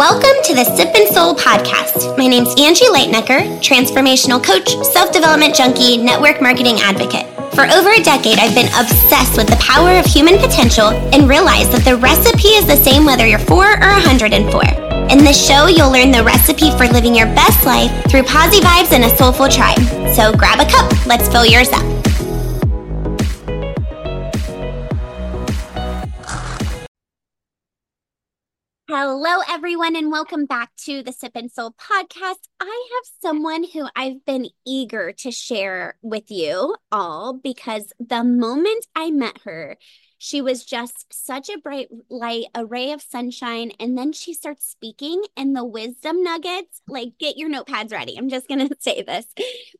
Welcome to the Sip and Soul podcast. My name's Angie Lightnecker, transformational coach, self development junkie, network marketing advocate. For over a decade, I've been obsessed with the power of human potential and realized that the recipe is the same whether you're four or 104. In this show, you'll learn the recipe for living your best life through posy vibes and a soulful tribe. So grab a cup, let's fill yours up. Hello, everyone, and welcome back to the Sip and Soul podcast. I have someone who I've been eager to share with you all because the moment I met her, she was just such a bright light, a ray of sunshine. And then she starts speaking, and the wisdom nuggets like, get your notepads ready. I'm just going to say this.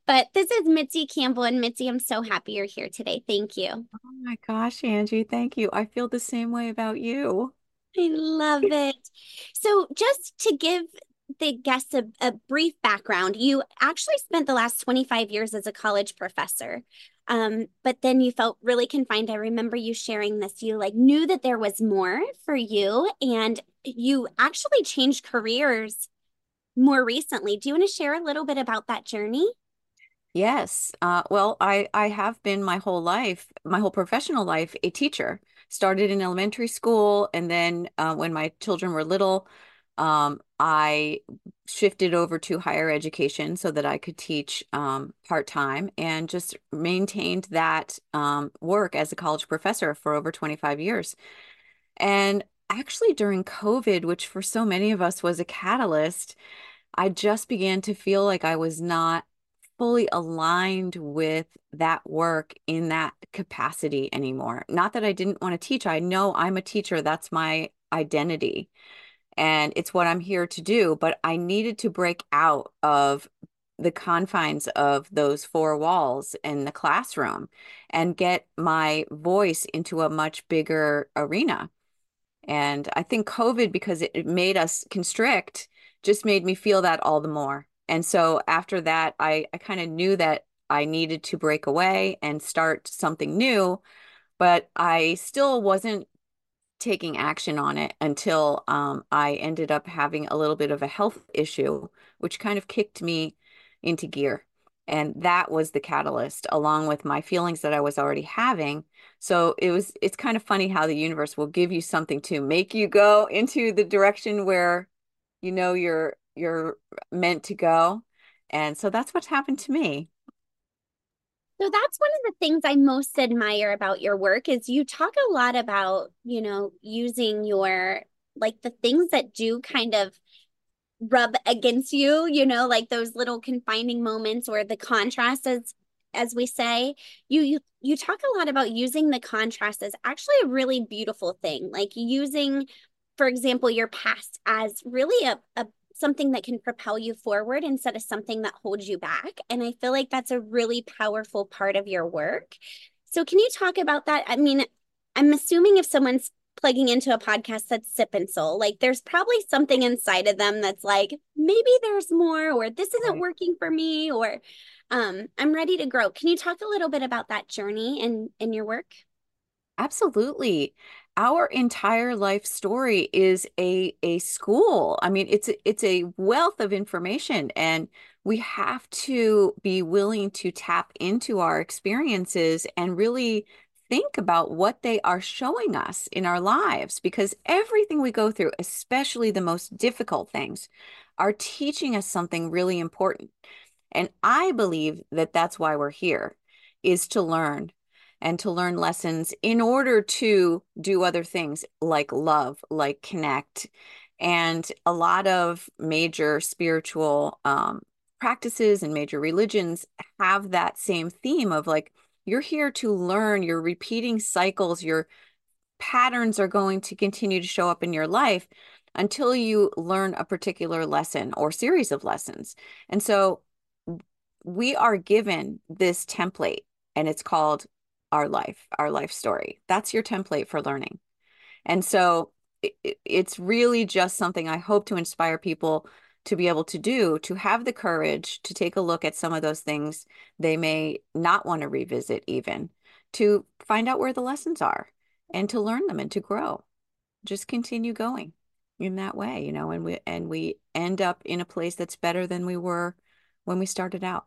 But this is Mitzi Campbell. And Mitzi, I'm so happy you're here today. Thank you. Oh my gosh, Angie, thank you. I feel the same way about you. I love it. So, just to give the guests a, a, brief background, you actually spent the last 25 years as a college professor. Um, but then you felt really confined. I remember you sharing this. You like knew that there was more for you, and you actually changed careers more recently. Do you want to share a little bit about that journey? Yes. Uh, well, I I have been my whole life, my whole professional life, a teacher started in elementary school. And then uh, when my children were little, um, I shifted over to higher education so that I could teach um, part time and just maintained that um, work as a college professor for over 25 years. And actually, during COVID, which for so many of us was a catalyst, I just began to feel like I was not fully aligned with that work in that capacity anymore. Not that I didn't want to teach. I know I'm a teacher. That's my identity. And it's what I'm here to do. But I needed to break out of the confines of those four walls in the classroom and get my voice into a much bigger arena. And I think COVID, because it made us constrict, just made me feel that all the more. And so after that, I, I kind of knew that I needed to break away and start something new, but I still wasn't taking action on it until um, I ended up having a little bit of a health issue, which kind of kicked me into gear. And that was the catalyst, along with my feelings that I was already having. So it was, it's kind of funny how the universe will give you something to make you go into the direction where you know you're you're meant to go. And so that's what's happened to me. So that's one of the things I most admire about your work is you talk a lot about, you know, using your like the things that do kind of rub against you, you know, like those little confining moments or the contrast as as we say. You you you talk a lot about using the contrast as actually a really beautiful thing. Like using for example your past as really a, a something that can propel you forward instead of something that holds you back. And I feel like that's a really powerful part of your work. So, can you talk about that? I mean, I'm assuming if someone's plugging into a podcast that's Sip and Soul, like there's probably something inside of them that's like, maybe there's more, or this isn't right. working for me, or um, I'm ready to grow. Can you talk a little bit about that journey in in your work? Absolutely our entire life story is a a school. I mean it's it's a wealth of information and we have to be willing to tap into our experiences and really think about what they are showing us in our lives because everything we go through especially the most difficult things are teaching us something really important. And i believe that that's why we're here is to learn and to learn lessons in order to do other things like love, like connect. And a lot of major spiritual um, practices and major religions have that same theme of like, you're here to learn, you're repeating cycles, your patterns are going to continue to show up in your life until you learn a particular lesson or series of lessons. And so we are given this template and it's called our life, our life story. That's your template for learning. And so it, it's really just something I hope to inspire people to be able to do to have the courage to take a look at some of those things they may not want to revisit, even to find out where the lessons are and to learn them and to grow. Just continue going. in that way, you know, and we and we end up in a place that's better than we were when we started out.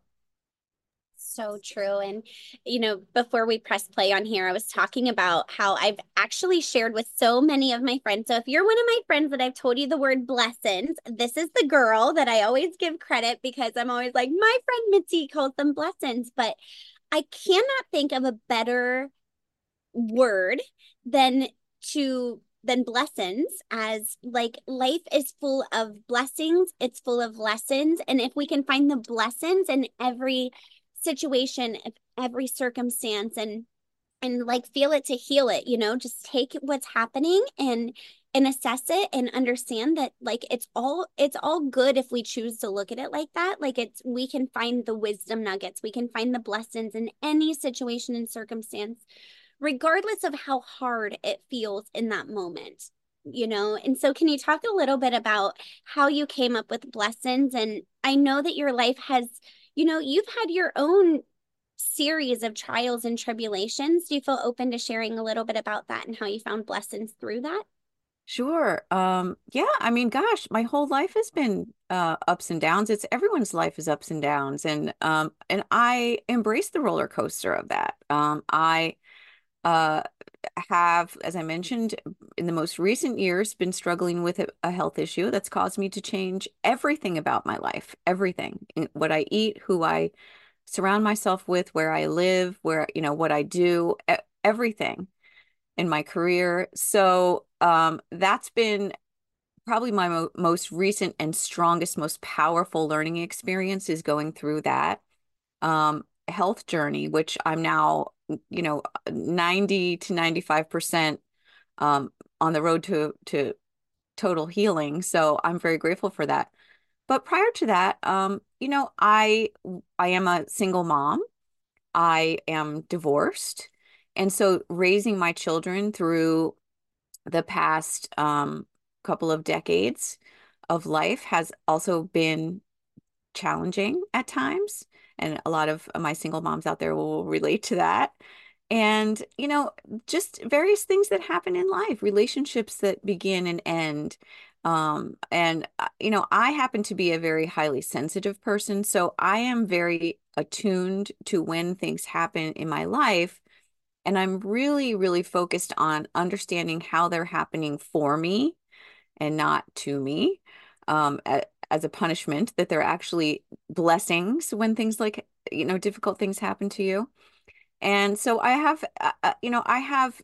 So true. And, you know, before we press play on here, I was talking about how I've actually shared with so many of my friends. So if you're one of my friends that I've told you the word blessons, this is the girl that I always give credit because I'm always like, my friend Mitzi calls them blessons. But I cannot think of a better word than to than blessons as like life is full of blessings it's full of lessons and if we can find the blessings in every situation every circumstance and and like feel it to heal it you know? Just take what's happening and and assess it and understand that like it's all it's all good if we choose to look at it like that. Like it's we can find the wisdom nuggets. We can find the blessings in any situation and circumstance regardless of how hard it feels in that moment you know? And so can you talk a little bit about how you came up with blessons? And i know that your life has you know you've had your own series of trials and tribulations do you feel open to sharing a little bit about that and how you found blessings through that Sure. Um, yeah, I mean, gosh, my whole life has been uh ups and downs. It's everyone's life is ups and downs and um and I embrace the roller coaster of that. Um I uh, have, as I mentioned, in the most recent years, been struggling with a, health issue that's caused me to change everything about my life, everything, what I eat, who I surround myself with, where I live, where, you know, what I do, everything in my career. So um, that's been probably my mo most recent and strongest, most powerful learning experience is going through that. Um, health journey, which I'm now, you know, 90 to 95% um, on the road to to total healing. So I'm very grateful for that. But prior to that, um, you know, I I am a single mom. I am divorced. And so raising my children through the past um, couple of decades of life has also been challenging at times and a lot of my single moms out there will relate to that. And, you know, just various things that happen in life, relationships that begin and end. Um, and, uh, you know, I happen to be a very highly sensitive person. So I am very attuned to when things happen in my life. And I'm really, really focused on understanding how they're happening for me and not to me. Um, as a punishment, that they're actually blessings when things like, you know, difficult things happen to you. And so I have, uh, uh, you know, I have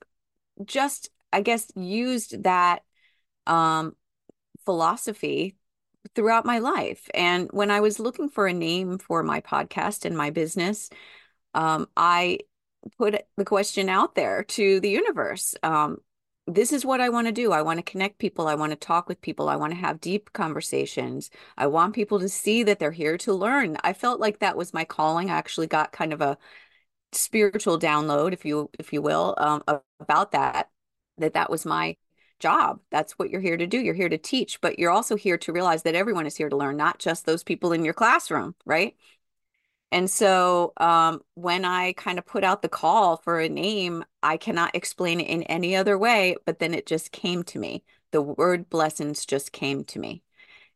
just, I guess, used that um, philosophy throughout my life. And when I was looking for a name for my podcast and my business, um, I put the question out there to the universe. Um, this is what I want to do. I want to connect people. I want to talk with people. I want to have deep conversations. I want people to see that they're here to learn. I felt like that was my calling. I actually got kind of a spiritual download, if you if you will, um, about that. That that was my job. That's what you're here to do. You're here to teach, but you're also here to realize that everyone is here to learn, not just those people in your classroom, right? And so um, when I kind of put out the call for a name, I cannot explain it in any other way, but then it just came to me. The word blessons just came to me.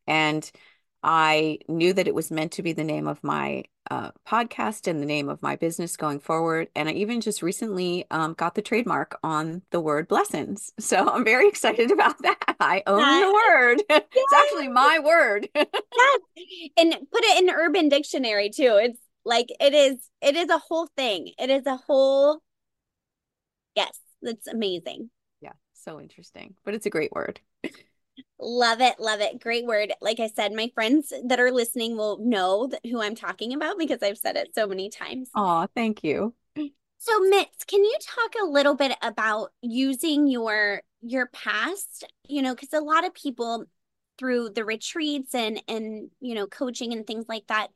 And I knew that it was meant to be the name of my uh, podcast and the name of my business going forward. And I even just recently um, got the trademark on the word blessons. So I'm very excited about that. I own the word. It's actually my word. yes. And put it in Urban Dictionary too. It's like it is, it is a whole thing. It is a whole, yes, that's amazing. Yeah, so interesting. But it's a great word. Love it, love it. Great word. Like I said, my friends that are listening will know that who I'm talking about because I've said it so many times. Oh, thank you. So, Mitz, can you talk a little bit about using your your past? You know, because a lot of people through the retreats and and you know coaching and things like that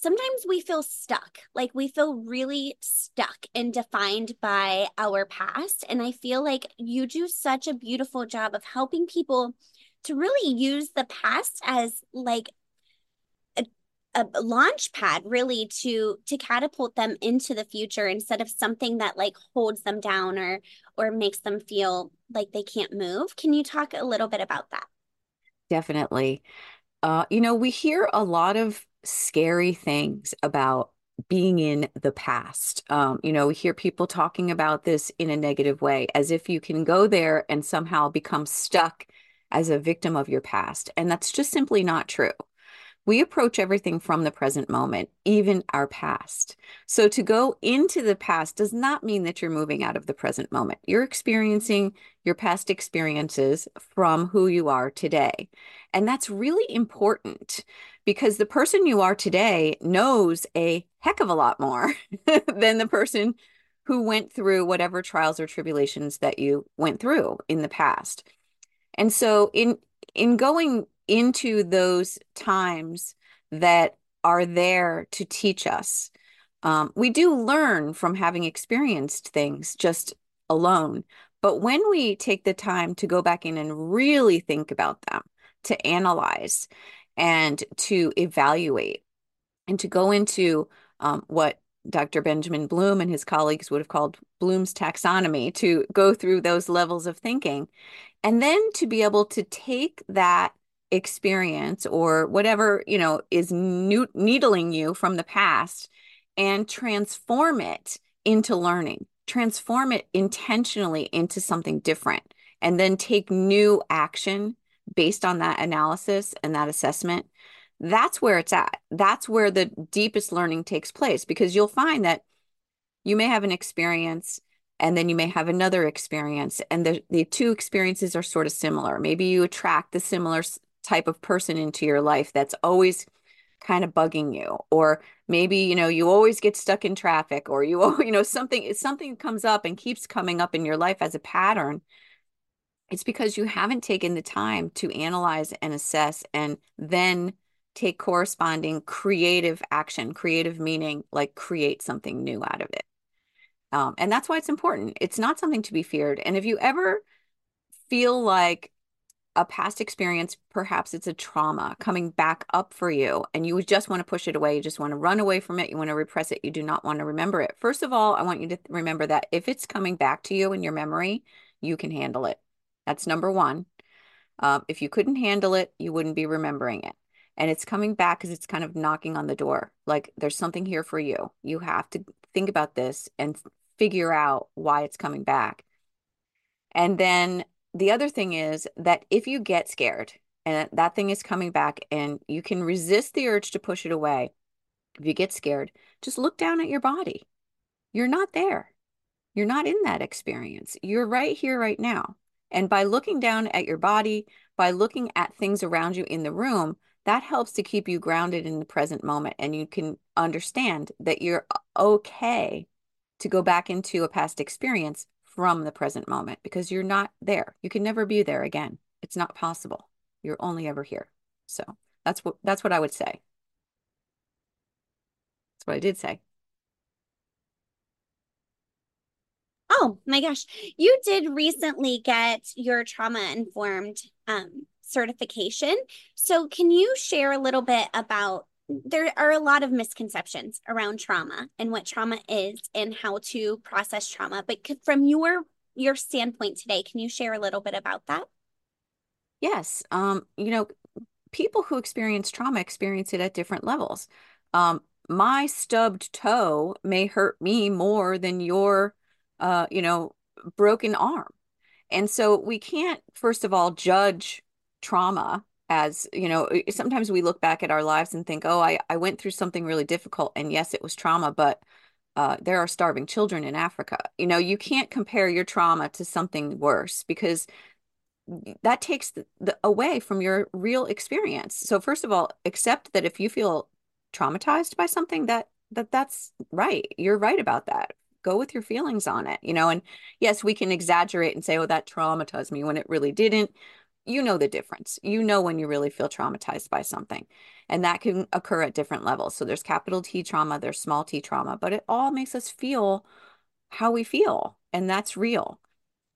sometimes we feel stuck like we feel really stuck and defined by our past and i feel like you do such a beautiful job of helping people to really use the past as like a, a launch pad really to to catapult them into the future instead of something that like holds them down or or makes them feel like they can't move can you talk a little bit about that Definitely. Uh, you know, we hear a lot of scary things about being in the past. Um, you know, we hear people talking about this in a negative way, as if you can go there and somehow become stuck as a victim of your past. And that's just simply not true. We approach everything from the present moment, even our past. So to go into the past does not mean that you're moving out of the present moment. You're experiencing your past experiences from who you are today. And that's really important because the person you are today knows a heck of a lot more than the person who went through whatever trials or tribulations that you went through in the past. And so in in going into those times that are there to teach us. Um, we do learn from having experienced things just alone. But when we take the time to go back in and really think about them, to analyze and to evaluate, and to go into um, what Dr. Benjamin Bloom and his colleagues would have called Bloom's taxonomy, to go through those levels of thinking, and then to be able to take that experience or whatever, you know, is needling you from the past and transform it into learning, transform it intentionally into something different, and then take new action based on that analysis and that assessment. That's where it's at. That's where the deepest learning takes place because you'll find that you may have an experience and then you may have another experience and the, the two experiences are sort of similar maybe you attract the similar type of person into your life that's always kind of bugging you or maybe you know you always get stuck in traffic or you you know something something comes up and keeps coming up in your life as a pattern it's because you haven't taken the time to analyze and assess and then take corresponding creative action creative meaning like create something new out of it um, and that's why it's important it's not something to be feared and if you ever feel like a past experience, perhaps it's a trauma coming back up for you, and you just want to push it away. You just want to run away from it. You want to repress it. You do not want to remember it. First of all, I want you to remember that if it's coming back to you in your memory, you can handle it. That's number one. Um, if you couldn't handle it, you wouldn't be remembering it. And it's coming back because it's kind of knocking on the door. Like there's something here for you. You have to think about this and figure out why it's coming back. And then the other thing is that if you get scared and that thing is coming back and you can resist the urge to push it away, if you get scared, just look down at your body. You're not there. You're not in that experience. You're right here, right now. And by looking down at your body, by looking at things around you in the room, that helps to keep you grounded in the present moment. And you can understand that you're uh, okay to go back into a past experience from the present moment because you're not there. You can never be there again. It's not possible. You're only ever here. So that's what that's what I would say. That's what I did say. Oh my gosh. You did recently get your trauma informed um, certification. So, can you share a little bit about there are a lot of misconceptions around trauma and what trauma is and how to process trauma. But from your your standpoint today, can you share a little bit about that? Yes. Um, you know, people who experience trauma experience it at different levels. Um, my stubbed toe may hurt me more than your uh, you know, broken arm. And so we can't, first of all, judge trauma as you know sometimes we look back at our lives and think oh i, I went through something really difficult and yes it was trauma but uh, there are starving children in africa. You know you can't compare your trauma to something worse because that takes the, the, away from your real experience. So first of all accept that if you feel traumatized by something that that that's right. You're right about that go with your feelings on it you know and yes we can exaggerate and say oh that traumatized me when it really didn't you know the difference. You know when you really feel traumatized by something. And that can occur at different levels. So there's capital T trauma, there's small t trauma, but it all makes us feel how we feel. And that's real.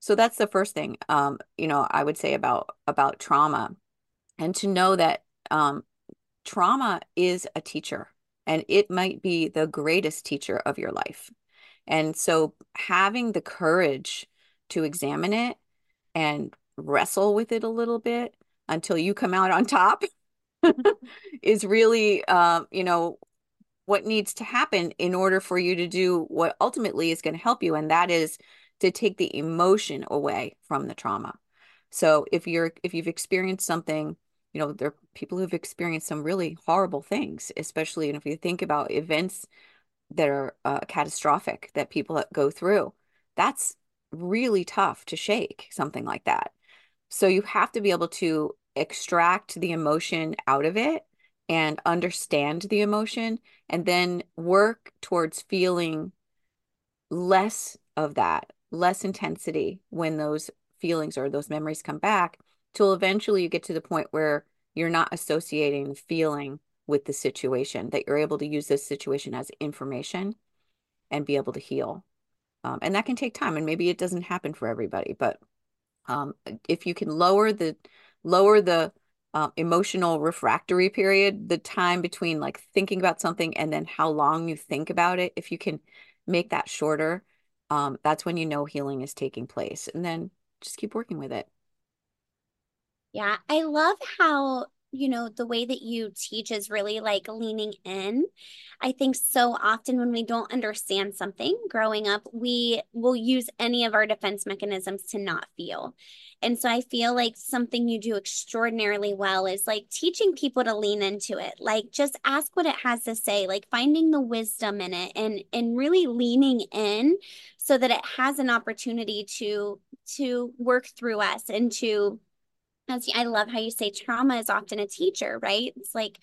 So that's the first thing um, you know, I would say about about trauma. And to know that um, trauma is a teacher and it might be the greatest teacher of your life. And so having the courage to examine it and wrestle with it a little bit until you come out on top is really, uh, you know, what needs to happen in order for you to do what ultimately is going to help you. And that is to take the emotion away from the trauma. So if you're, if you've experienced something, you know, there are people who've experienced some really horrible things, especially if you think about events that are uh, catastrophic that people go through. That's really tough to shake something like that. So you have to be able to extract the emotion out of it and understand the emotion and then work towards feeling less of that, less intensity when those feelings or those memories come back till eventually you get to the point where you're not associating feeling with the situation, that you're able to use this situation as information and be able to heal. Um, and that can take time, and maybe it doesn't happen for everybody, but um, if you can lower the lower the uh, emotional refractory period, the time between like thinking about something and then how long you think about it, if you can make that shorter, um, that's when you know healing is taking place. And then just keep working with it. Yeah, I love how you know, the way that you teach is really like leaning in. I think so often when we don't understand something growing up, we will use any of our defense mechanisms to not feel. And so I feel like something you do extraordinarily well is like teaching people to lean into it. Like just ask what it has to say, like finding the wisdom in it and and really leaning in so that it has an opportunity to to work through us and to as I love how you say trauma is often a teacher, right? It's like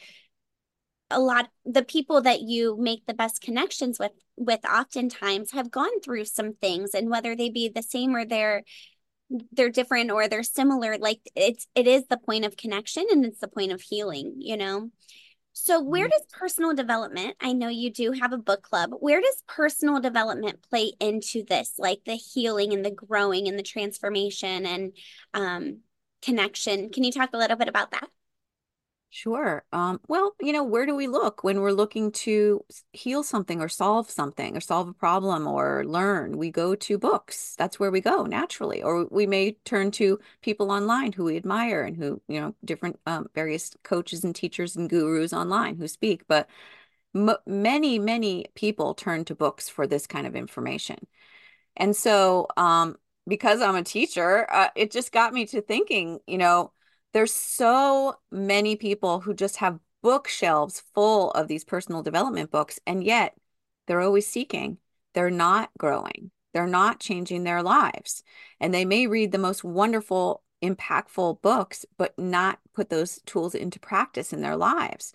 a lot the people that you make the best connections with with oftentimes have gone through some things and whether they be the same or they're they're different or they're similar like it's it is the point of connection and it's the point of healing you know so where mm-hmm. does personal development i know you do have a book club where does personal development play into this like the healing and the growing and the transformation and um connection. Can you talk a little bit about that? Sure. Um, well, you know, where do we look when we're looking to heal something or solve something or solve a problem or learn? We go to books. That's where we go naturally. Or we may turn to people online who we admire and who, you know, different um, various coaches and teachers and gurus online who speak. But many, many people turn to books for this kind of information. And so um, because I'm a teacher, uh, it just got me to thinking, you know, there's so many people who just have bookshelves full of these personal development books, and yet they're always seeking. They're not growing. They're not changing their lives. And they may read the most wonderful, impactful books, but not put those tools into practice in their lives.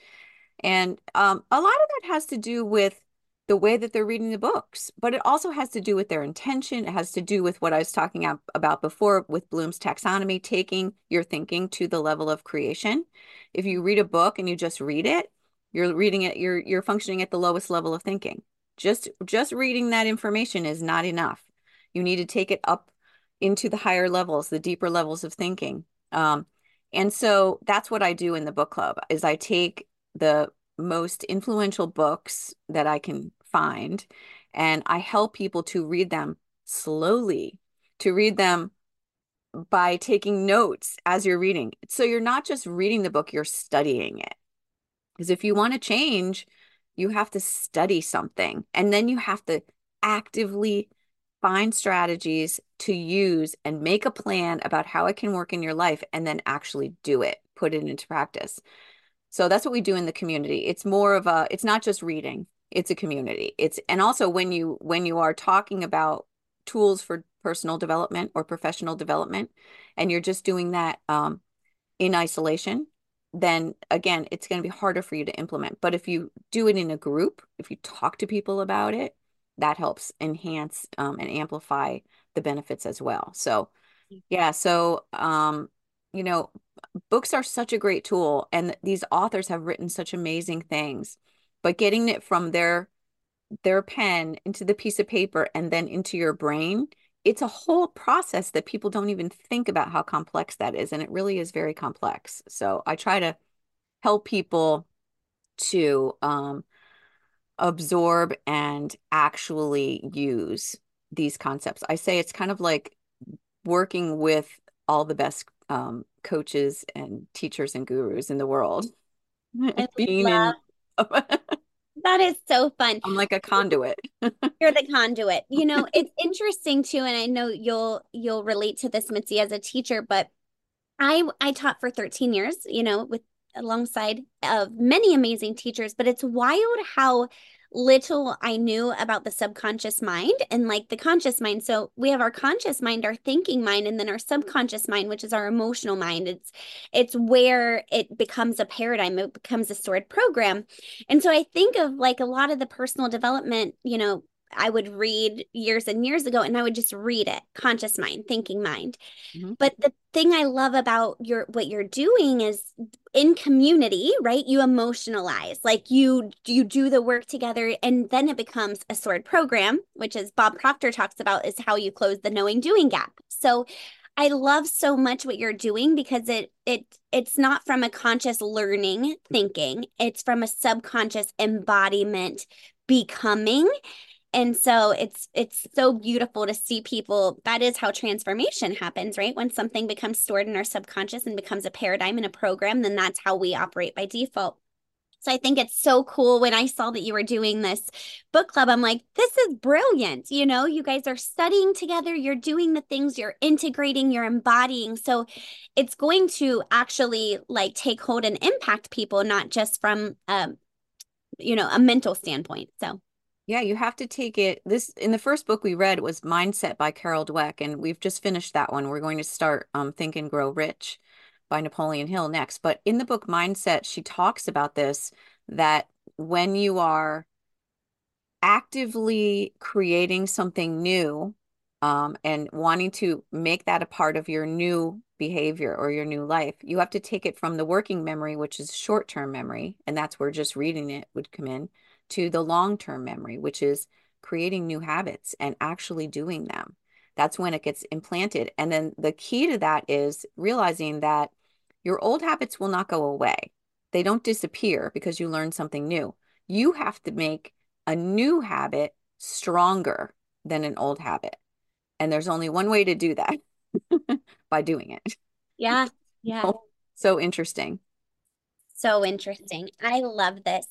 And um, a lot of that has to do with the way that they're reading the books, but it also has to do with their intention. It has to do with what I was talking about before with Bloom's taxonomy, taking your thinking to the level of creation. If you read a book and you just read it, you're reading it, you're you're functioning at the lowest level of thinking. Just just reading that information is not enough. You need to take it up into the higher levels, the deeper levels of thinking. Um, and so that's what I do in the book club is I take the most influential books that I can find. And I help people to read them slowly, to read them by taking notes as you're reading. So you're not just reading the book, you're studying it. Because if you want to change, you have to study something and then you have to actively find strategies to use and make a plan about how it can work in your life and then actually do it, put it into practice. So that's what we do in the community. It's more of a it's not just reading it's a community. It's and also when you when you are talking about tools for personal development or professional development and you're just doing that um, in isolation then again it's going to be harder for you to implement. But if you do it in a group if you talk to people about it that helps enhance um, and amplify the benefits as well. So yeah so um, you know books are such a great tool and these authors have written such amazing things but getting it from their their pen into the piece of paper and then into your brain it's a whole process that people don't even think about how complex that is and it really is very complex so i try to help people to um, absorb and actually use these concepts i say it's kind of like working with all the best um, coaches and teachers and gurus in the world. I Being in that is so fun. I'm like a conduit. You're the conduit. You know, it's interesting too, and I know you'll you'll relate to this, Mitzi, as a teacher, but I I taught for 13 years, you know, with alongside of many amazing teachers, but it's wild how little I knew about the subconscious mind and like the conscious mind. So we have our conscious mind, our thinking mind, and then our subconscious mind, which is our emotional mind. It's it's where it becomes a paradigm, it becomes a stored program. And so I think of like a lot of the personal development, you know, I would read years and years ago and I would just read it, conscious mind, thinking mind. Mm-hmm. But the thing I love about your what you're doing is in community, right? You emotionalize. Like you you do the work together and then it becomes a sword program, which is Bob Proctor talks about is how you close the knowing doing gap. So I love so much what you're doing because it it it's not from a conscious learning thinking. It's from a subconscious embodiment becoming and so it's it's so beautiful to see people that is how transformation happens right when something becomes stored in our subconscious and becomes a paradigm and a program then that's how we operate by default so I think it's so cool when I saw that you were doing this book club. I'm like, this is brilliant. You know, you guys are studying together, you're doing the things, you're integrating, you're embodying. So it's going to actually like take hold and impact people, not just from um, you know, a mental standpoint. So yeah, you have to take it. This in the first book we read was Mindset by Carol Dweck, and we've just finished that one. We're going to start um, Think and Grow Rich by Napoleon Hill next. But in the book Mindset, she talks about this that when you are actively creating something new um, and wanting to make that a part of your new behavior or your new life, you have to take it from the working memory, which is short term memory, and that's where just reading it would come in to the long term memory, which is creating new habits and actually doing them. That's when it gets implanted. And then the key to that is realizing that your old habits will not go away. They don't disappear because you learn something new. You have to make a new habit stronger than an old habit. And there's only one way to do that by doing it. Yeah. Yeah. So, so interesting. So interesting. I love this.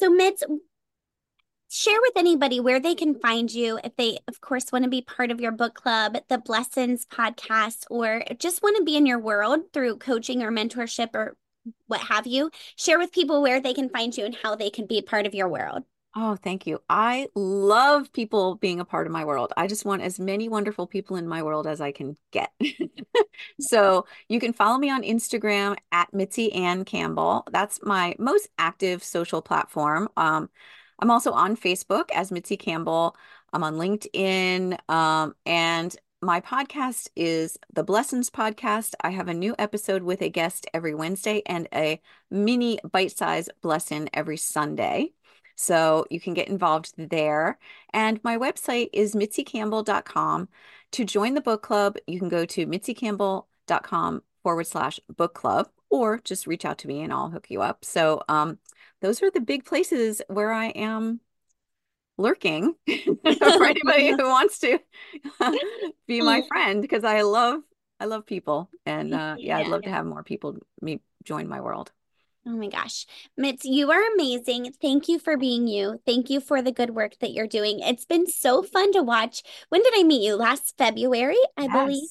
So, Mitz, share with anybody where they can find you if they, of course, want to be part of your book club, the Blessons podcast, or just want to be in your world through coaching or mentorship or what have you. Share with people where they can find you and how they can be part of your world. Oh, thank you. I love people being a part of my world. I just want as many wonderful people in my world as I can get. so you can follow me on Instagram at Mitzi Ann Campbell. That's my most active social platform. Um, I'm also on Facebook as Mitzi Campbell. I'm on LinkedIn. Um, and my podcast is the Blessons Podcast. I have a new episode with a guest every Wednesday and a mini bite size blessing every Sunday. So you can get involved there. And my website is mitzicampbell.com. To join the book club, you can go to mitzicampbell.com forward slash book club or just reach out to me and I'll hook you up. So um, those are the big places where I am lurking for anybody who wants to be my friend because I love I love people and uh, yeah, yeah, I'd love to have more people me join my world. Oh my gosh. Mitz, you are amazing. Thank you for being you. Thank you for the good work that you're doing. It's been so fun to watch. When did I meet you? Last February, I yes. believe.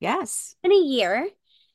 Yes. In a year.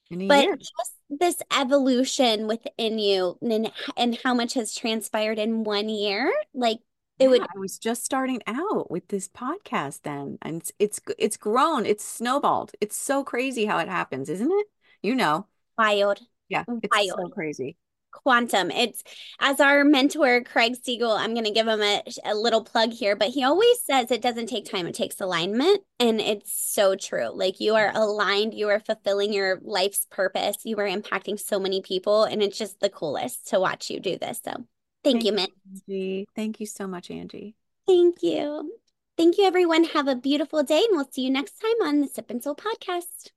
In a but year. just this evolution within you and, and how much has transpired in one year. Like it yeah, would I was just starting out with this podcast then and it's, it's it's grown, it's snowballed. It's so crazy how it happens, isn't it? You know. Wild. Yeah, it's Wild. so crazy quantum. It's as our mentor, Craig Siegel, I'm going to give him a, a little plug here, but he always says it doesn't take time, it takes alignment. And it's so true. Like you are aligned, you are fulfilling your life's purpose, you are impacting so many people. And it's just the coolest to watch you do this. So thank, thank you, Mitz. Angie. Thank you so much, Angie. Thank you. Thank you, everyone. Have a beautiful day, and we'll see you next time on the Sip and Soul podcast.